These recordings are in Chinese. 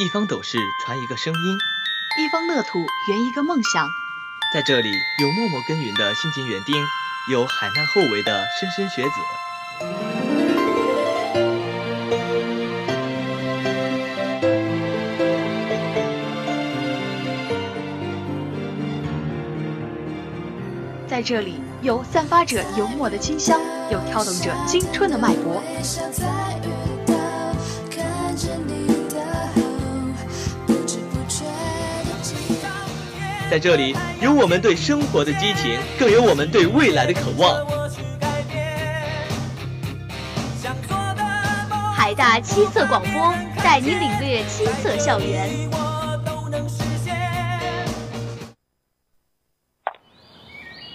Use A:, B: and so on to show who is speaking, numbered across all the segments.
A: 一方斗士传一个声音，
B: 一方乐土圆一个梦想。
A: 在这里，有默默耕耘的辛勤园丁，有海纳后为的莘莘学子。
B: 在这里，有散发着油墨的清香，有跳动着青春的脉搏。
A: 在这里，有我们对生活的激情，更有我们对未来的渴望。
C: 海大七色广播带你领略七色校园。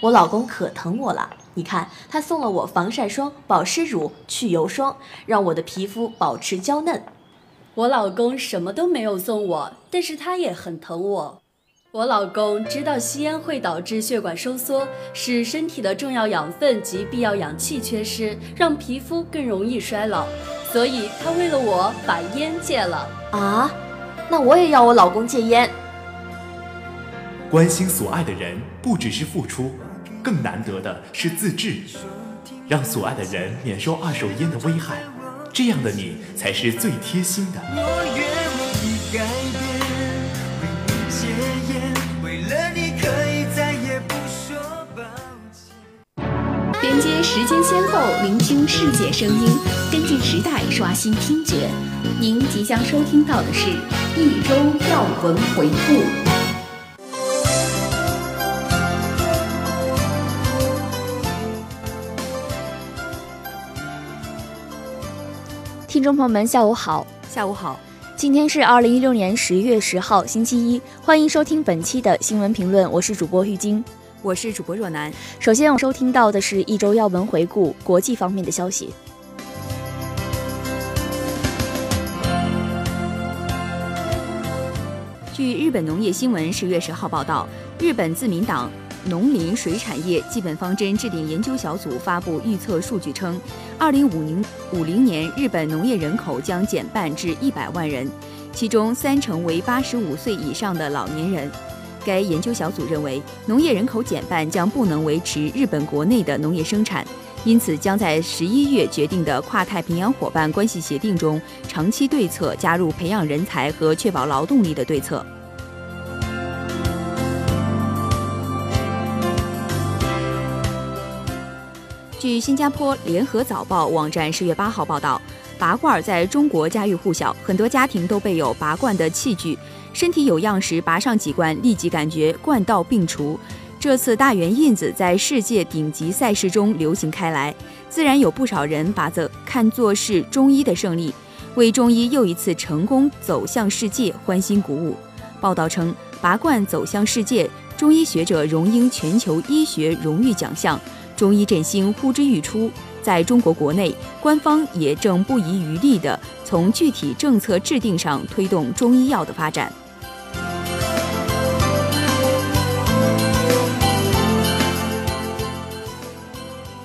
D: 我老公可疼我了，你看他送了我防晒霜、保湿乳、去油霜，让我的皮肤保持娇嫩。
E: 我老公什么都没有送我，但是他也很疼我。我老公知道吸烟会导致血管收缩，使身体的重要养分及必要氧气缺失，让皮肤更容易衰老，所以他为了我把烟戒了。
D: 啊，那我也要我老公戒烟。
F: 关心所爱的人，不只是付出，更难得的是自制，让所爱的人免受二手烟的危害，这样的你才是最贴心的。我愿
G: 连接时间先后，聆听世界声音，跟进时代，刷新听觉。您即将收听到的是一周要闻回顾。
H: 听众朋友们，下午好，
I: 下午好。
H: 今天是二零一六年十月十号，星期一，欢迎收听本期的新闻评论，我是主播玉晶。
I: 我是主播若楠。
H: 首先，我收听到的是一周要闻回顾，国际方面的消息。
I: 据日本农业新闻十月十号报道，日本自民党农林水产业基本方针制定研究小组发布预测数据称，二零五零五零年日本农业人口将减半至一百万人，其中三成为八十五岁以上的老年人。该研究小组认为，农业人口减半将不能维持日本国内的农业生产，因此将在十一月决定的跨太平洋伙伴关系协定中长期对策加入培养人才和确保劳动力的对策。据新加坡联合早报网站十月八号报道，拔罐在中国家喻户晓，很多家庭都备有拔罐的器具。身体有恙时拔上几罐，立即感觉罐道病除。这次大圆印子在世界顶级赛事中流行开来，自然有不少人把这看作是中医的胜利，为中医又一次成功走向世界欢欣鼓舞。报道称，拔罐走向世界，中医学者荣膺全球医学荣誉奖项，中医振兴呼之欲出。在中国国内，官方也正不遗余力地从具体政策制定上推动中医药的发展。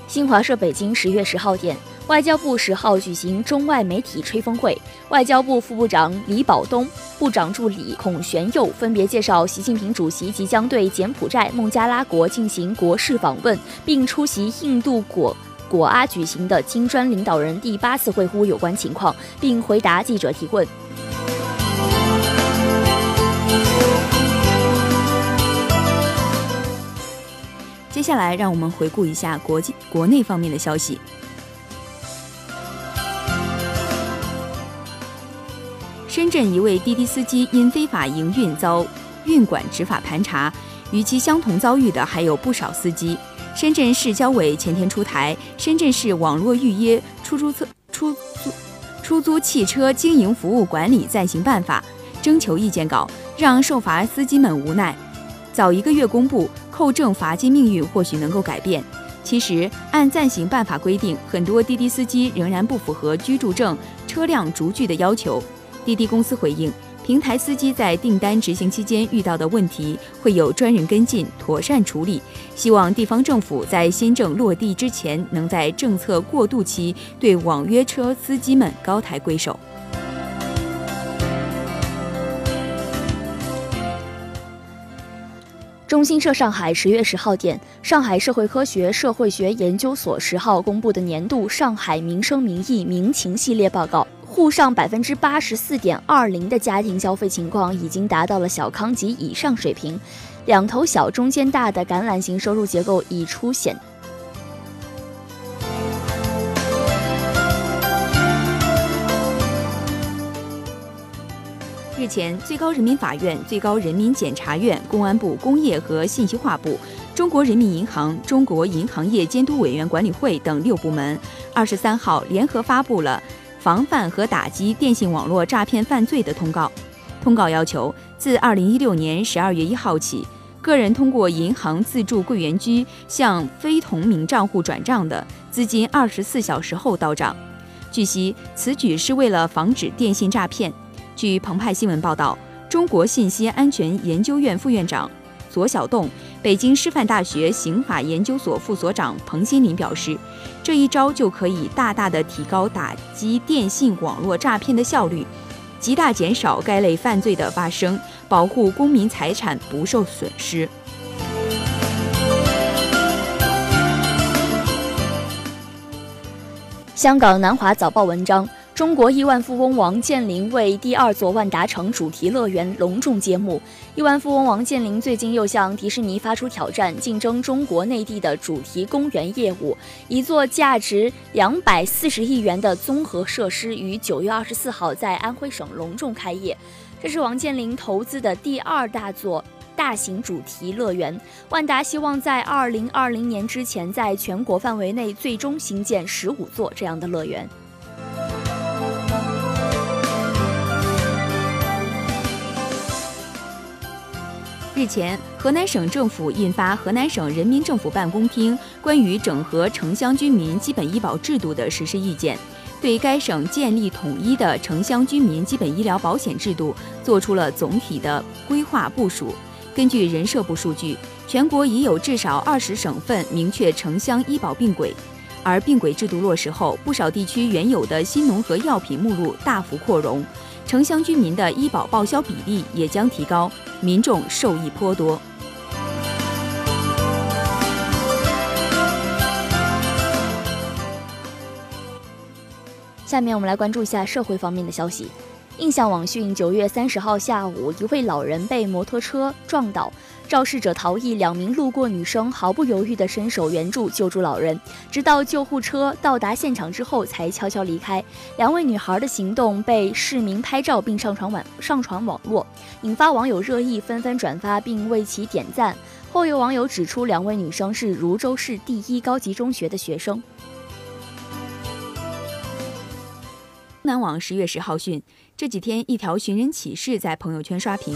H: 新华社北京十月十号电，外交部十号举行中外媒体吹风会，外交部副部长李保东、部长助理孔玄佑分别介绍习近平主席即将对柬埔寨、孟加拉国进行国事访问，并出席印度果果阿举行的金砖领导人第八次会晤有关情况，并回答记者提问。
I: 接下来，让我们回顾一下国际国内方面的消息。深圳一位滴滴司机因非法营运遭运管执法盘查，与其相同遭遇的还有不少司机。深圳市交委前天出台《深圳市网络预约出租车出租出租汽车经营服务管理暂行办法》征求意见稿，让受罚司机们无奈。早一个月公布。扣证罚金命运或许能够改变。其实，按暂行办法规定，很多滴滴司机仍然不符合居住证、车辆逐句的要求。滴滴公司回应，平台司机在订单执行期间遇到的问题会有专人跟进妥善处理希望地方政府在新政落地之前能在政策过渡期对网约车司机们高抬贵手。
H: 中新社上海十月十号电上海社会科学社会学研究所十号公布的年度上海民生民意民情系列报告。沪上百分之八十四点二零的家庭消费情况已经达到了小康及以上水平，两头小中间大的橄榄型收入结构已出现。
I: 日前，最高人民法院、最高人民检察院、公安部工业和信息化部、中国人民银行、中国银行业监督委员管理会等六部门，二十三号联合发布了防范和打击电信网络诈骗犯罪的通告。通告要求，自二零一六年十二月一号起，个人通过银行自助柜员机向非同名账户转账的，资金二十四小时后到账。据悉，此举是为了防止电信诈骗。据澎湃新闻报道，中国信息安全研究院副院长左小栋、北京师范大学刑法研究所副所长彭新林表示，这一招就可以大大的提高打击电信网络诈骗的效率，极大减少该类犯罪的发生，保护公民财产不受损失。
H: 香港南华早报文章。中国亿万富翁王健林为第二座万达城主题乐园隆重揭幕。亿万富翁王健林最近又向迪士尼发出挑战，竞争中国内地的主题公园业务。一座价值两百四十亿元的综合设施于九月二十四号在安徽省隆重开业。这是王健林投资的第二大座大型主题乐园。万达希望在二零二零年之前，在全国范围内最终新建十五座这样的乐园。
I: 日前，河南省政府印发《河南省人民政府办公厅关于整合城乡居民基本医保制度的实施意见》，对该省建立统一的城乡居民基本医疗保险制度作出了总体的规划部署。根据人社部数据，全国已有至少二十省份明确城乡医保并轨，而并轨制度落实后，不少地区原有的新农合药品目录大幅扩容。城乡居民的医保报销比例也将提高，民众受益颇多。
H: 下面我们来关注一下社会方面的消息。印象网讯，九月三十号下午，一位老人被摩托车撞倒。肇事者逃逸，两名路过女生毫不犹豫地伸手援助救助老人，直到救护车到达现场之后才悄悄离开。两位女孩的行动被市民拍照并上传网上传网络，引发网友热议，纷纷转发并为其点赞。后有网友指出，两位女生是泸州市第一高级中学的学生。
I: 南网十月十号讯，这几天一条寻人启事在朋友圈刷屏。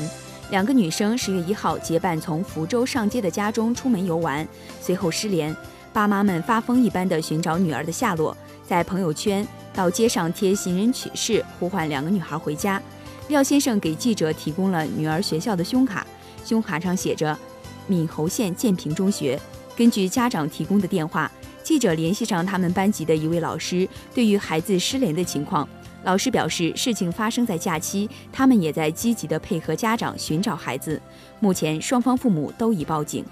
I: 两个女生十月一号结伴从福州上街的家中出门游玩，随后失联。爸妈们发疯一般的寻找女儿的下落，在朋友圈到街上贴寻人启事，呼唤两个女孩回家。廖先生给记者提供了女儿学校的胸卡，胸卡上写着“闽侯县建平中学”。根据家长提供的电话，记者联系上他们班级的一位老师，对于孩子失联的情况。老师表示，事情发生在假期，他们也在积极的配合家长寻找孩子。目前，双方父母都已报警。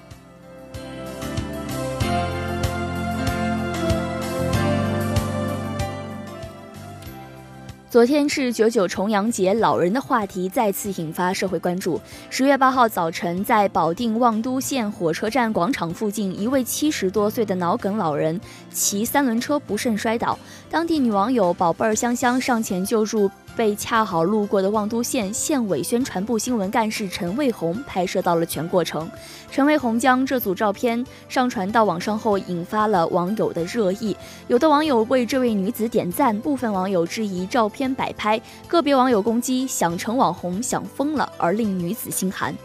H: 昨天是九九重阳节，老人的话题再次引发社会关注。十月八号早晨，在保定望都县火车站广场附近，一位七十多岁的脑梗老人骑三轮车不慎摔倒，当地女网友宝贝儿香香上前救助。被恰好路过的望都县县委宣传部新闻干事陈卫红拍摄到了全过程。陈卫红将这组照片上传到网上后，引发了网友的热议。有的网友为这位女子点赞，部分网友质疑照片摆拍，个别网友攻击想成网红想疯了，而令女子心寒。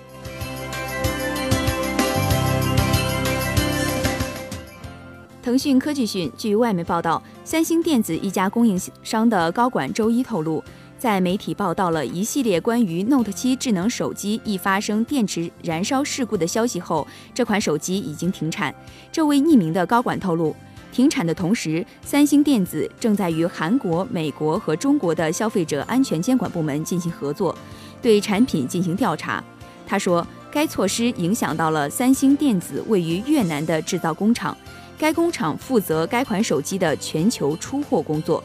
I: 腾讯科技讯，据外媒报道，三星电子一家供应商的高管周一透露。在媒体报道了一系列关于 Note 7智能手机易发生电池燃烧事故的消息后，这款手机已经停产。这位匿名的高管透露，停产的同时，三星电子正在与韩国、美国和中国的消费者安全监管部门进行合作，对产品进行调查。他说，该措施影响到了三星电子位于越南的制造工厂，该工厂负责该款手机的全球出货工作。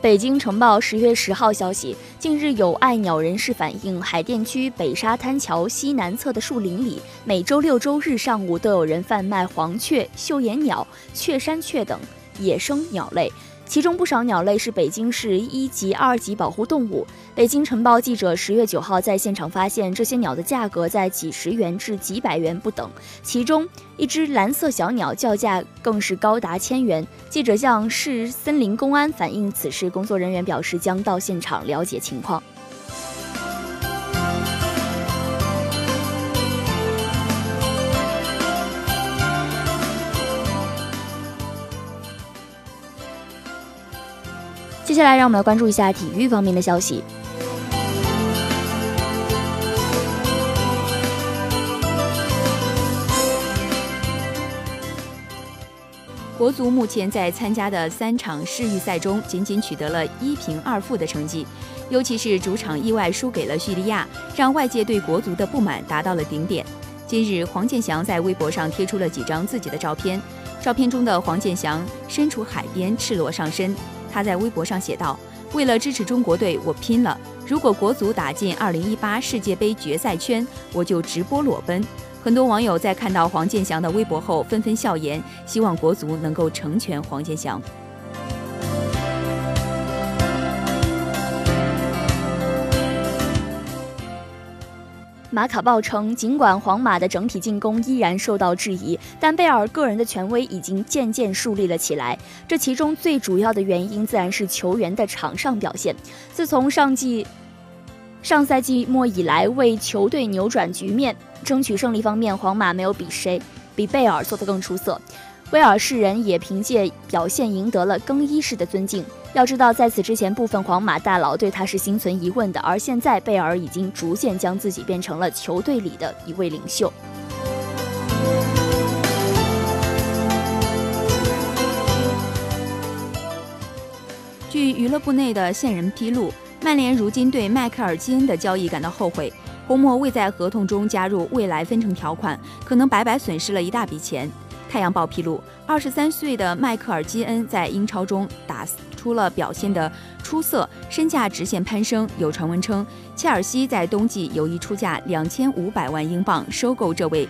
H: 北京晨报十月十号消息，近日有爱鸟人士反映，海淀区北沙滩桥西南侧的树林里，每周六周日上午都有人贩卖黄雀、绣眼鸟、雀山雀等野生鸟类。其中不少鸟类是北京市一级、二级保护动物。北京晨报记者十月九号在现场发现，这些鸟的价格在几十元至几百元不等，其中一只蓝色小鸟叫价更是高达千元。记者向市森林公安反映此事，工作人员表示将到现场了解情况。接下来，让我们来关注一下体育方面的消息。
I: 国足目前在参加的三场世预赛中，仅仅取得了一平二负的成绩，尤其是主场意外输给了叙利亚，让外界对国足的不满达到了顶点。今日，黄健翔在微博上贴出了几张自己的照片，照片中的黄健翔身处海边，赤裸上身。他在微博上写道：“为了支持中国队，我拼了！如果国足打进二零一八世界杯决赛圈，我就直播裸奔。”很多网友在看到黄健翔的微博后纷纷笑言，希望国足能够成全黄健翔。
H: 马卡报称，尽管皇马的整体进攻依然受到质疑，但贝尔个人的权威已经渐渐树立了起来。这其中最主要的原因自然是球员的场上表现。自从上季上赛季末以来，为球队扭转局面、争取胜利方面，皇马没有比谁比贝尔做得更出色。威尔士人也凭借表现赢得了更衣室的尊敬。要知道，在此之前，部分皇马大佬对他是心存疑问的，而现在贝尔已经逐渐将自己变成了球队里的一位领袖。
I: 据俱乐部内的线人披露，曼联如今对迈克尔基恩的交易感到后悔，红魔未在合同中加入未来分成条款，可能白白损失了一大笔钱。太阳报披露，二十三岁的迈克尔基恩在英超中打出了表现的出色，身价直线攀升。有传闻称，切尔西在冬季有意出价两千五百万英镑收购这位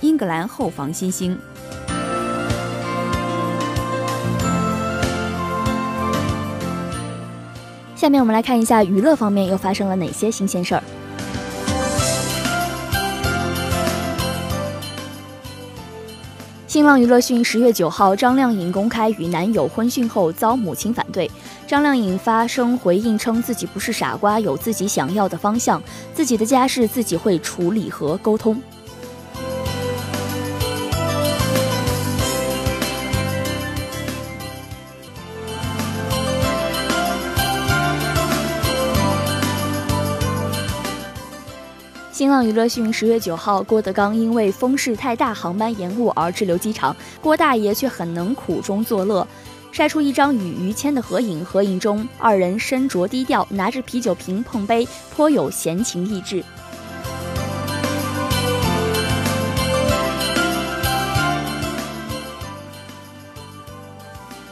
I: 英格兰后防新星。
H: 下面我们来看一下娱乐方面又发生了哪些新鲜事儿。新浪娱乐讯，十月九号，张靓颖公开与男友婚讯后遭母亲反对。张靓颖发声回应称，自己不是傻瓜，有自己想要的方向，自己的家事自己会处理和沟通。新浪娱乐讯，十月九号，郭德纲因为风势太大，航班延误而滞留机场，郭大爷却很能苦中作乐，晒出一张与于谦的合影。合影中，二人身着低调，拿着啤酒瓶碰杯，颇有闲情逸致。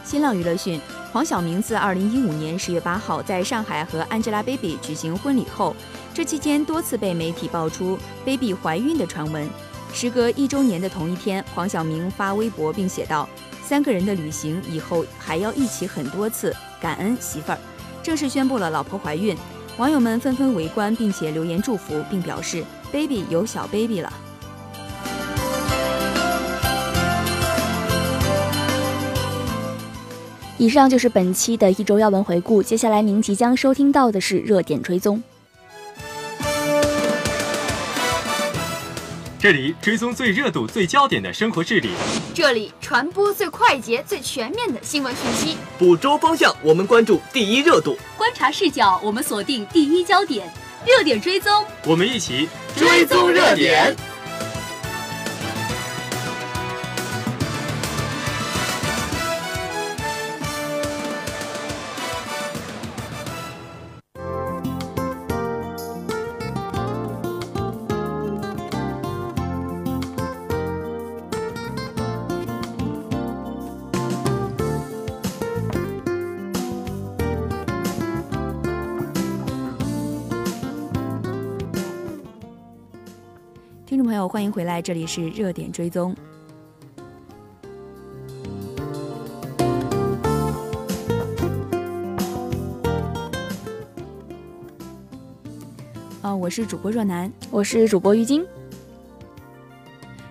I: 新浪娱乐讯。黄晓明自2015年10月8号在上海和 Angelababy 举行婚礼后，这期间多次被媒体爆出 Baby 怀孕的传闻。时隔一周年的同一天，黄晓明发微博并写道：“三个人的旅行以后还要一起很多次，感恩媳妇儿。”正式宣布了老婆怀孕，网友们纷纷围观并且留言祝福，并表示 Baby 有小 Baby 了。
H: 以上就是本期的一周要闻回顾，接下来您即将收听到的是热点追踪。
J: 这里追踪最热度、最焦点的生活治理，
C: 这里传播最快捷、最全面的新闻讯息。
A: 捕捉方向，我们关注第一热度；
E: 观察视角，我们锁定第一焦点。热点追踪，
J: 我们一起
A: 追踪热点。
I: 友，欢迎回来，这里是热点追踪。啊，我是主播若楠，
H: 我是主播玉晶。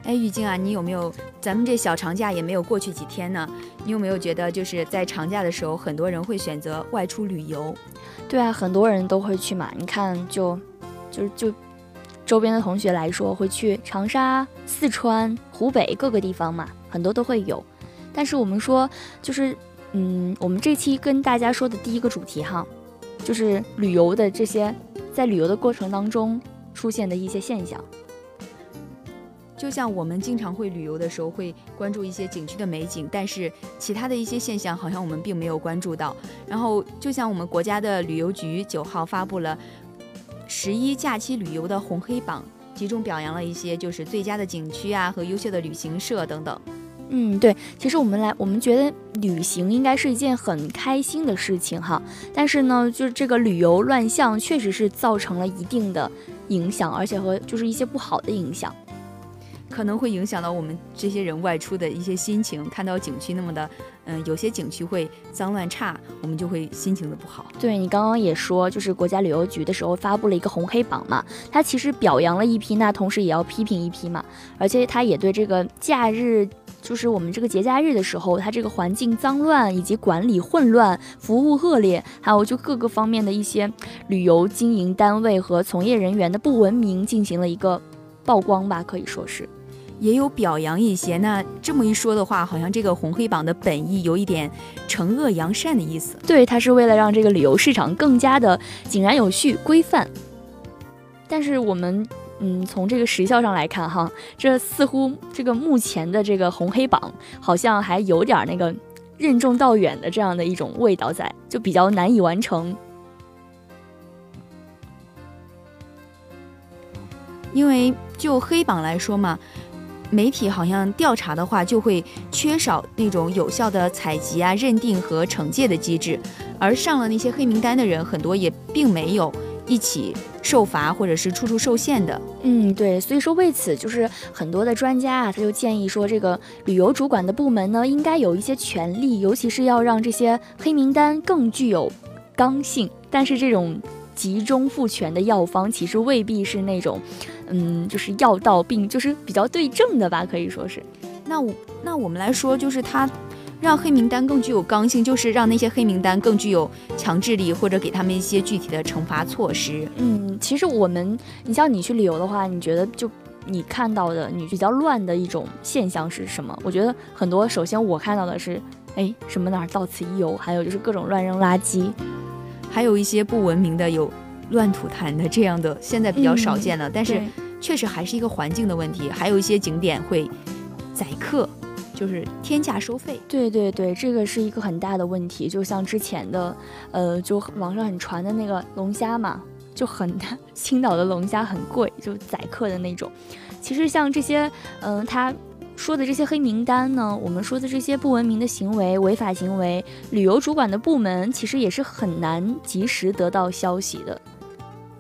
I: 哎，玉晶啊，你有没有？咱们这小长假也没有过去几天呢，你有没有觉得就是在长假的时候，很多人会选择外出旅游？
H: 对啊，很多人都会去嘛。你看，就就就周边的同学来说，会去长沙、四川、湖北各个地方嘛，很多都会有。但是我们说，就是嗯，我们这期跟大家说的第一个主题哈，就是旅游的这些。在旅游的过程当中出现的一些现象，
I: 就像我们经常会旅游的时候会关注一些景区的美景，但是其他的一些现象好像我们并没有关注到。然后，就像我们国家的旅游局九号发布了十一假期旅游的红黑榜，集中表扬了一些就是最佳的景区啊和优秀的旅行社等等。
H: 嗯，对，其实我们来，我们觉得旅行应该是一件很开心的事情哈。但是呢，就是这个旅游乱象确实是造成了一定的影响，而且和就是一些不好的影响，
I: 可能会影响到我们这些人外出的一些心情。看到景区那么的，嗯，有些景区会脏乱差，我们就会心情的不好。
H: 对你刚刚也说，就是国家旅游局的时候发布了一个红黑榜嘛，它其实表扬了一批，那同时也要批评一批嘛，而且它也对这个假日。就是我们这个节假日的时候，它这个环境脏乱，以及管理混乱、服务恶劣，还有就各个方面的一些旅游经营单位和从业人员的不文明进行了一个曝光吧，可以说是，
I: 也有表扬一些。那这么一说的话，好像这个红黑榜的本意有一点惩恶扬善的意思。
H: 对，它是为了让这个旅游市场更加的井然有序、规范。但是我们。嗯，从这个时效上来看，哈，这似乎这个目前的这个红黑榜好像还有点那个任重道远的这样的一种味道在，就比较难以完成。
I: 因为就黑榜来说嘛，媒体好像调查的话就会缺少那种有效的采集啊、认定和惩戒的机制，而上了那些黑名单的人，很多也并没有。一起受罚或者是处处受限的，
H: 嗯，对，所以说为此就是很多的专家啊，他就建议说，这个旅游主管的部门呢，应该有一些权利，尤其是要让这些黑名单更具有刚性。但是这种集中复权的药方，其实未必是那种，嗯，就是药到病就是比较对症的吧，可以说是。
I: 那我那我们来说，就是它。让黑名单更具有刚性，就是让那些黑名单更具有强制力，或者给他们一些具体的惩罚措施。
H: 嗯，其实我们，你像你去旅游的话，你觉得就你看到的，你比较乱的一种现象是什么？我觉得很多，首先我看到的是，哎，什么哪儿到此一游，还有就是各种乱扔垃圾，
I: 还有一些不文明的，有乱吐痰的这样的，现在比较少见了。但是确实还是一个环境的问题，还有一些景点会宰客。就是天价收费，
H: 对对对，这个是一个很大的问题。就像之前的，呃，就网上很传的那个龙虾嘛，就很大青岛的龙虾很贵，就宰客的那种。其实像这些，嗯，他说的这些黑名单呢，我们说的这些不文明的行为、违法行为，旅游主管的部门其实也是很难及时得到消息的。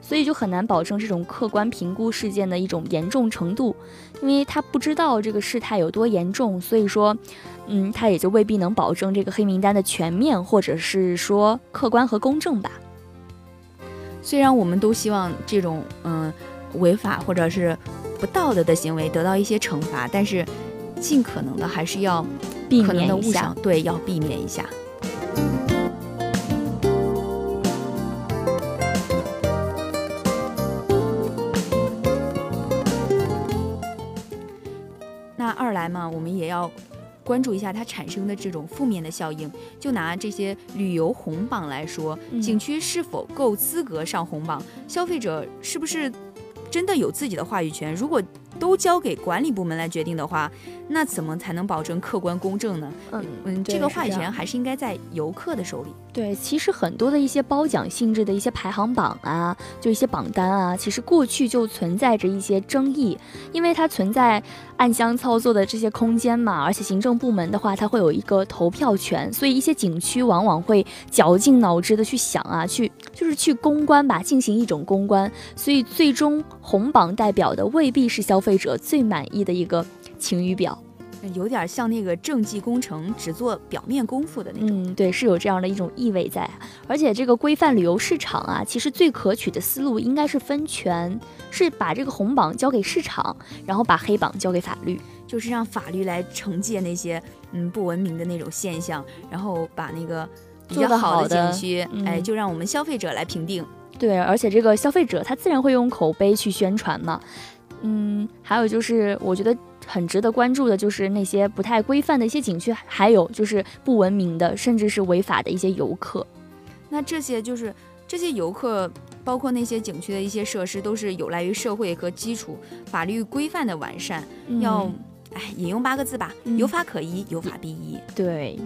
H: 所以就很难保证这种客观评估事件的一种严重程度，因为他不知道这个事态有多严重，所以说，嗯，他也就未必能保证这个黑名单的全面或者是说客观和公正吧。
I: 虽然我们都希望这种嗯违法或者是不道德的行为得到一些惩罚，但是尽可能的还是要
H: 避免
I: 一下，对，要避免一下。那二来嘛，我们也要关注一下它产生的这种负面的效应。就拿这些旅游红榜来说，景区是否够资格上红榜？消费者是不是真的有自己的话语权？如果都交给管理部门来决定的话，那怎么才能保证客观公正呢？
H: 嗯
I: 嗯，这个话语权还是应该在游客的手里。
H: 对，其实很多的一些褒奖性质的一些排行榜啊，就一些榜单啊，其实过去就存在着一些争议，因为它存在暗箱操作的这些空间嘛，而且行政部门的话，它会有一个投票权，所以一些景区往往会绞尽脑汁的去想啊，去就是去公关吧，进行一种公关，所以最终红榜代表的未必是消费者最满意的一个晴雨表。
I: 有点像那个政绩工程，只做表面功夫的那种。
H: 嗯，对，是有这样的一种意味在。而且这个规范旅游市场啊，其实最可取的思路应该是分权，是把这个红榜交给市场，然后把黑榜交给法律，
I: 就是让法律来惩戒那些嗯不文明的那种现象，然后把那个比较好
H: 好的
I: 景区，
H: 嗯
I: 哎，就让我们消费者来评定。
H: 对，而且这个消费者他自然会用口碑去宣传嘛。嗯，还有就是我觉得很值得关注的就是那些不太规范的一些景区，还有就是不文明的，甚至是违法的一些游客。
I: 那这些就是这些游客，包括那些景区的一些设施，都是有赖于社会和基础法律规范的完善。
H: 嗯
I: 要，哎，引用八个字吧：
H: 嗯
I: 有法可依，有法必依。
H: 对。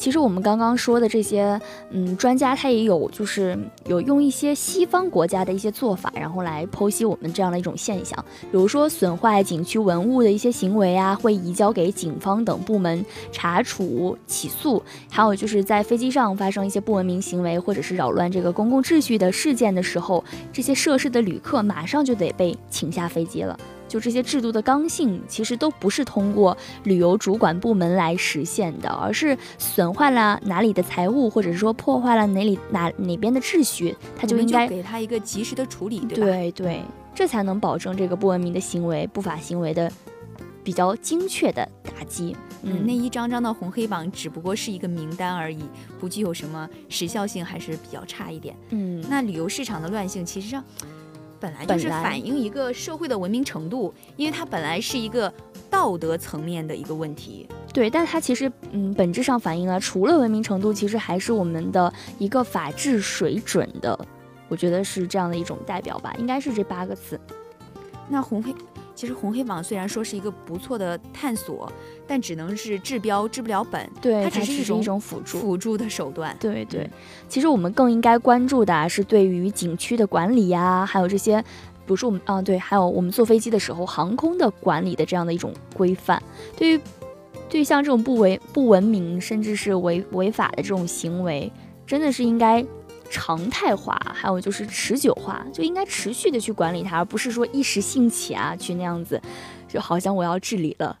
H: 其实我们刚刚说的这些，嗯，专家他也有就是有用一些西方国家的一些做法，然后来剖析我们这样的一种现象。比如说损坏景区文物的一些行为啊，会移交给警方等部门查处起诉；还有就是在飞机上发生一些不文明行为或者是扰乱这个公共秩序的事件的时候，这些涉事的旅客马上就得被请下飞机了。就这些制度的刚性，其实都不是通过旅游主管部门来实现的，而是损坏了哪里的财物，或者是说破坏了哪里哪哪边的秩序，他就应该
I: 给他一个及时的处理，对吧？
H: 对对，这才能保证这个不文明的行为、不法行为的比较精确的打击。
I: 嗯，那一张张的红黑榜只不过是一个名单而已，不具有什么时效性，还是比较差一点。
H: 嗯，
I: 那旅游市场的乱性，其实上本来就是反映一个社会的文明程度，因为它本来是一个道德层面的一个问题。
H: 对，但它其实嗯本质上反映了除了文明程度，其实还是我们的一个法治水准的，我觉得是这样的一种代表吧，应该是这八个字。
I: 那红黑，其实红黑榜虽然说是一个不错的探索，但只能是治标治不了本，
H: 对，
I: 它只是一种
H: 辅助
I: 辅助的手段。
H: 对对，其实我们更应该关注的啊，是对于景区的管理呀、还有这些，比如说我们啊，对，还有我们坐飞机的时候，航空的管理的这样的一种规范。对于对于像这种不为不文明，甚至是违违法的这种行为，真的是应该常态化，还有就是持久化，就应该持续的去管理它，而不是说一时兴起啊，去那样子，就好像我要治理了。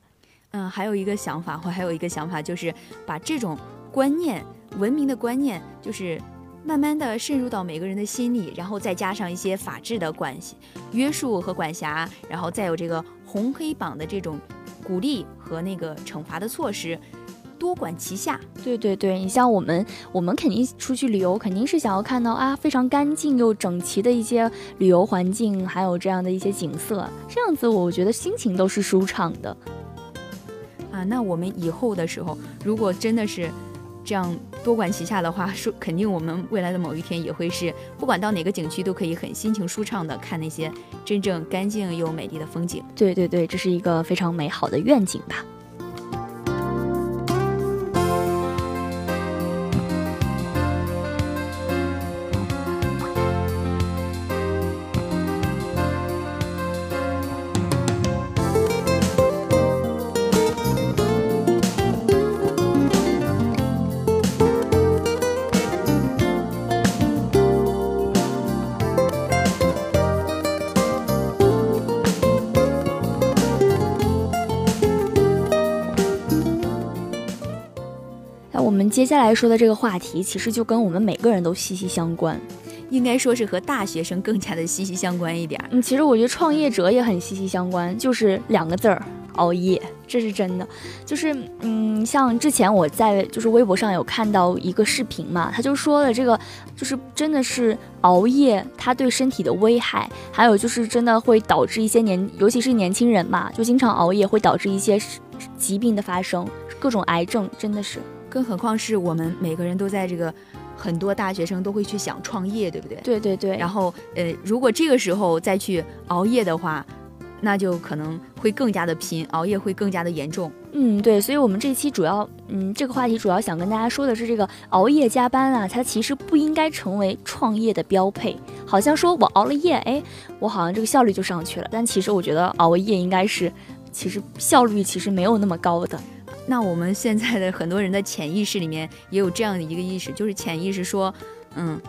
I: 嗯，还有一个想法，我还有一个想法，就是把这种观念、文明的观念，就是慢慢的渗入到每个人的心里，然后再加上一些法治的关系、约束和管辖，然后再有这个红黑榜的这种鼓励和那个惩罚的措施，多管齐下。
H: 对对对，你像我们，我们肯定出去旅游，肯定是想要看到啊非常干净又整齐的一些旅游环境，还有这样的一些景色，这样子我觉得心情都是舒畅的。
I: 啊，那我们以后的时候，如果真的是这样多管齐下的话，说肯定我们未来的某一天也会是，不管到哪个景区都可以很心情舒畅的看那些真正干净又美丽的风景。
H: 对对对，这是一个非常美好的愿景吧。们接下来说的这个话题，其实就跟我们每个人都息息相关。
I: 应该说是和大学生更加的息息相关一点儿。
H: 嗯，其实我觉得创业者也很息息相关，就是两个字儿：熬夜。这是真的，就是嗯，像之前我在就是微博上有看到一个视频嘛，他就说了这个，就是真的是熬夜，它对身体的危害，还有就是真的会导致一些年，尤其是年轻人嘛，就经常熬夜会导致一些疾病的发生，各种癌症，真的是。
I: 更何况是我们每个人都在这个很多大学生都会去想创业，对不对？
H: 对对对。
I: 然后呃，如果这个时候再去熬夜的话，那就可能会更加的拼，熬夜会更加的严重。
H: 嗯，对，所以我们这期主要，嗯，这个话题主要想跟大家说的是，这个熬夜加班啊，它其实不应该成为创业的标配。好像说我熬了夜，哎，我好像这个效率就上去了。但其实我觉得熬夜应该是，其实效率其实没有那么高的。
I: 那我们现在的很多人的潜意识里面也有这样的一个意识，就是潜意识说，嗯。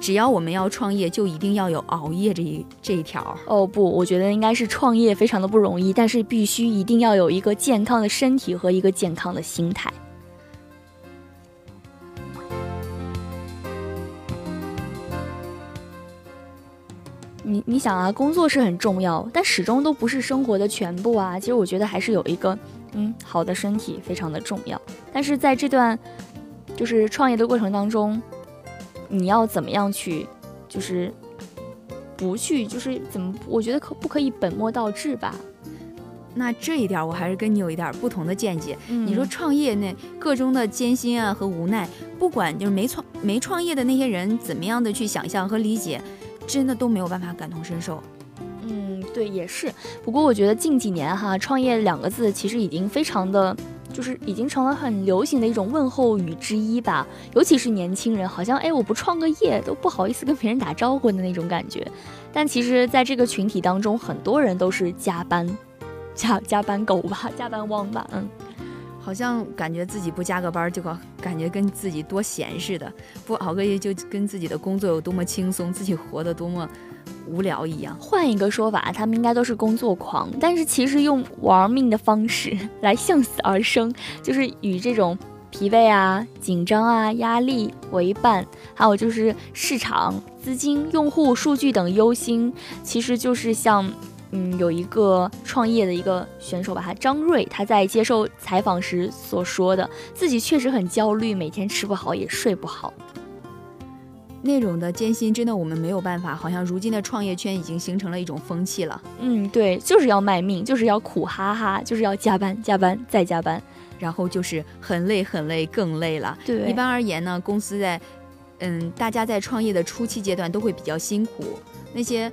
I: 只要我们要创业，就一定要有熬夜这一这一条。
H: 哦不，我觉得应该是创业非常的不容易，但是必须一定要有一个健康的身体和一个健康的心态。你你想啊，工作是很重要，但始终都不是生活的全部啊。其实我觉得还是有一个嗯好的身体非常的重要。但是在这段就是创业的过程当中。你要怎么样去，就是不去，就是怎么？我觉得可不可以本末倒置吧？
I: 那这一点我还是跟你有一点不同的见解。你说创业那各中的艰辛啊和无奈，不管就是没创没创业的那些人怎么样的去想象和理解，真的都没有办法感同身受。
H: 对，也是。不过我觉得近几年哈，创业两个字其实已经非常的。就是已经成了很流行的一种问候语之一吧，尤其是年轻人，好像哎，我不创个业都不好意思跟别人打招呼的那种感觉。但其实，在这个群体当中，很多人都是加班，加加班狗吧，加班汪吧，嗯，
I: 好像感觉自己不加个班就感觉跟自己多闲似的，不熬个夜就跟自己的工作有多么轻松，自己活得多么。无聊一样，
H: 换一个说法，他们应该都是工作狂，但是其实用玩命的方式来向死而生，就是与这种疲惫啊、紧张啊、压力为伴，还有就是市场、资金、用户数据等忧心，其实就是像，嗯，有一个创业的一个选手吧，他张瑞，他在接受采访时所说的，自己确实很焦虑，每天吃不好也睡不好。
I: 那种的艰辛，真的我们没有办法。好像如今的创业圈已经形成了一种风气了。
H: 嗯，对，就是要卖命，就是要苦哈哈，就是要加班，加班再加班，
I: 然后就是很累很累更累了。
H: 对，
I: 一般而言呢，公司在，嗯，大家在创业的初期阶段都会比较辛苦，那些。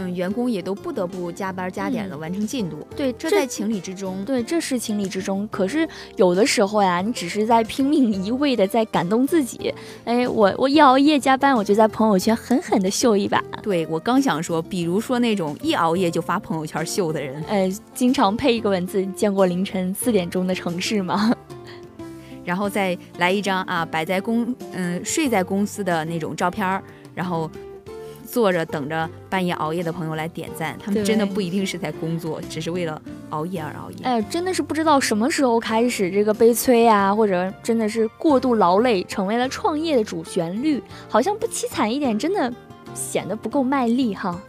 I: 嗯，员工也都不得不加班加点的完成进度。
H: 对，
I: 这在情理之中。
H: 对，这是情理之中。可是有的时候呀，你只是在拼命一味的在感动自己。哎，我我一熬夜加班，我就在朋友圈狠狠的秀一把。
I: 对，我刚想说，比如说那种一熬夜就发朋友圈秀的人，
H: 呃，经常配一个文字：见过凌晨四点钟的城市吗？
I: 然后再来一张啊，摆在公嗯睡在公司的那种照片儿，然后。坐着等着半夜熬夜的朋友来点赞，他们真的不一定是在工作，只是为了熬夜而熬夜。
H: 哎，真的是不知道什么时候开始，这个悲催啊，或者真的是过度劳累，成为了创业的主旋律。好像不凄惨一点，真的显得不够卖力哈。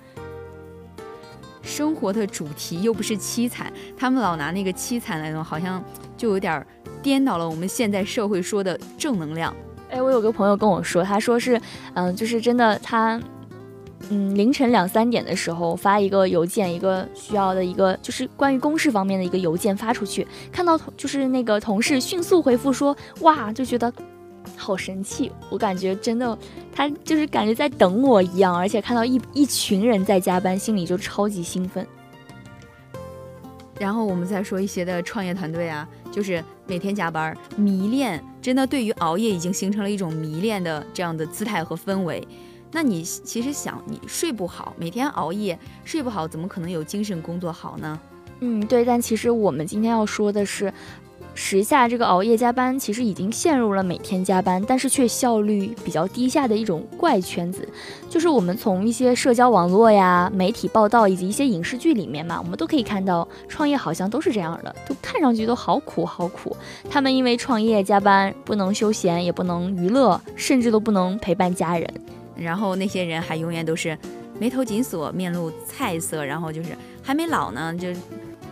I: 生活的主题又不是凄惨，他们老拿那个凄惨来弄，好像就有点颠倒了我们现在社会说的正能量。
H: 哎，我有个朋友跟我说，他说是，嗯，就是真的他。嗯，凌晨两三点的时候发一个邮件，一个需要的一个就是关于公事方面的一个邮件发出去，看到同就是那个同事迅速回复说，哇，就觉得好神气，我感觉真的他就是感觉在等我一样，而且看到一一群人在加班，心里就超级兴奋。
I: 然后我们再说一些的创业团队啊，就是每天加班迷恋，真的对于熬夜已经形成了一种迷恋的这样的姿态和氛围。那你其实想，你睡不好，每天熬夜，睡不好，怎么可能有精神工作好呢？
H: 嗯，对。但其实我们今天要说的是，时下这个熬夜加班，其实已经陷入了每天加班，但是却效率比较低下的一种怪圈子。就是我们从一些社交网络呀、媒体报道以及一些影视剧里面嘛，我们都可以看到，创业好像都是这样的，都看上去都好苦好苦。他们因为创业加班，不能休闲，也不能娱乐，甚至都不能陪伴家人。
I: 然后那些人还永远都是眉头紧锁、面露菜色，然后就是还没老呢，就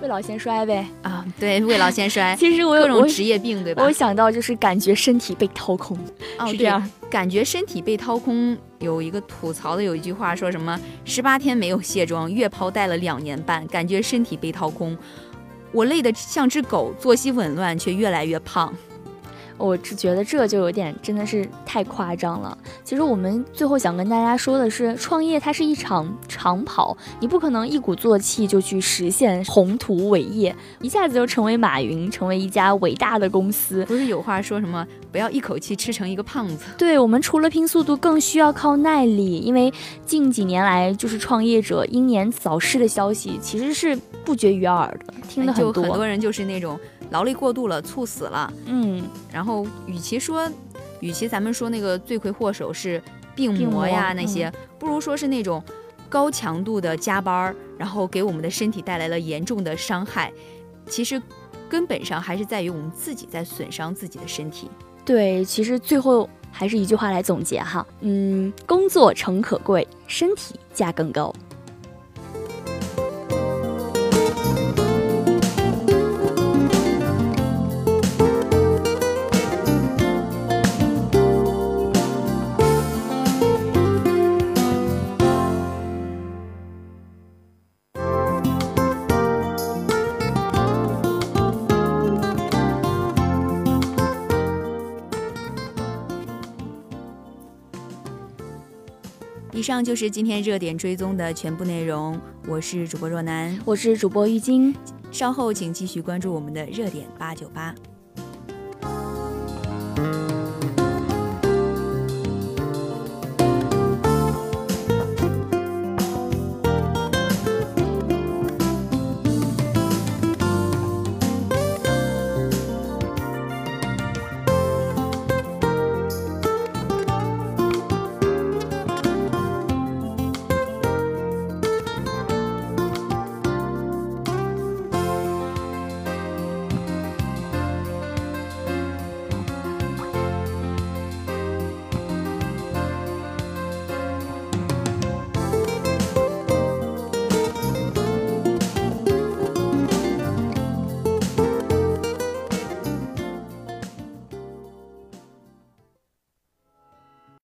H: 未老先衰呗
I: 啊！对，未老先衰。
H: 其实我有
I: 种职业病，对吧？
H: 我想到就是感觉身体被掏空，是这样。
I: 感觉身体被掏空，有一个吐槽的有一句话说什么：十八天没有卸妆，月抛戴了两年半，感觉身体被掏空。我累得像只狗，作息紊乱却越来越胖。
H: 我只觉得这就有点真的是太夸张了。其实我们最后想跟大家说的是，创业它是一场长跑，你不可能一鼓作气就去实现宏图伟业，一下子就成为马云，成为一家伟大的公司。
I: 不是有话说什么，不要一口气吃成一个胖子。
H: 对我们除了拼速度，更需要靠耐力，因为近几年来就是创业者英年早逝的消息其实是不绝于耳的，听的很
I: 多。很多人就是那种。劳累过度了，猝死了。
H: 嗯，
I: 然后与其说，与其咱们说那个罪魁祸首是病魔呀那些，不如说是那种高强度的加班，然后给我们的身体带来了严重的伤害。其实根本上还是在于我们自己在损伤自己的身体。
H: 对，其实最后还是一句话来总结哈，嗯，工作诚可贵，身体价更高。
I: 以上就是今天热点追踪的全部内容。我是主播若楠，
H: 我是主播玉晶。
I: 稍后请继续关注我们的热点八九八。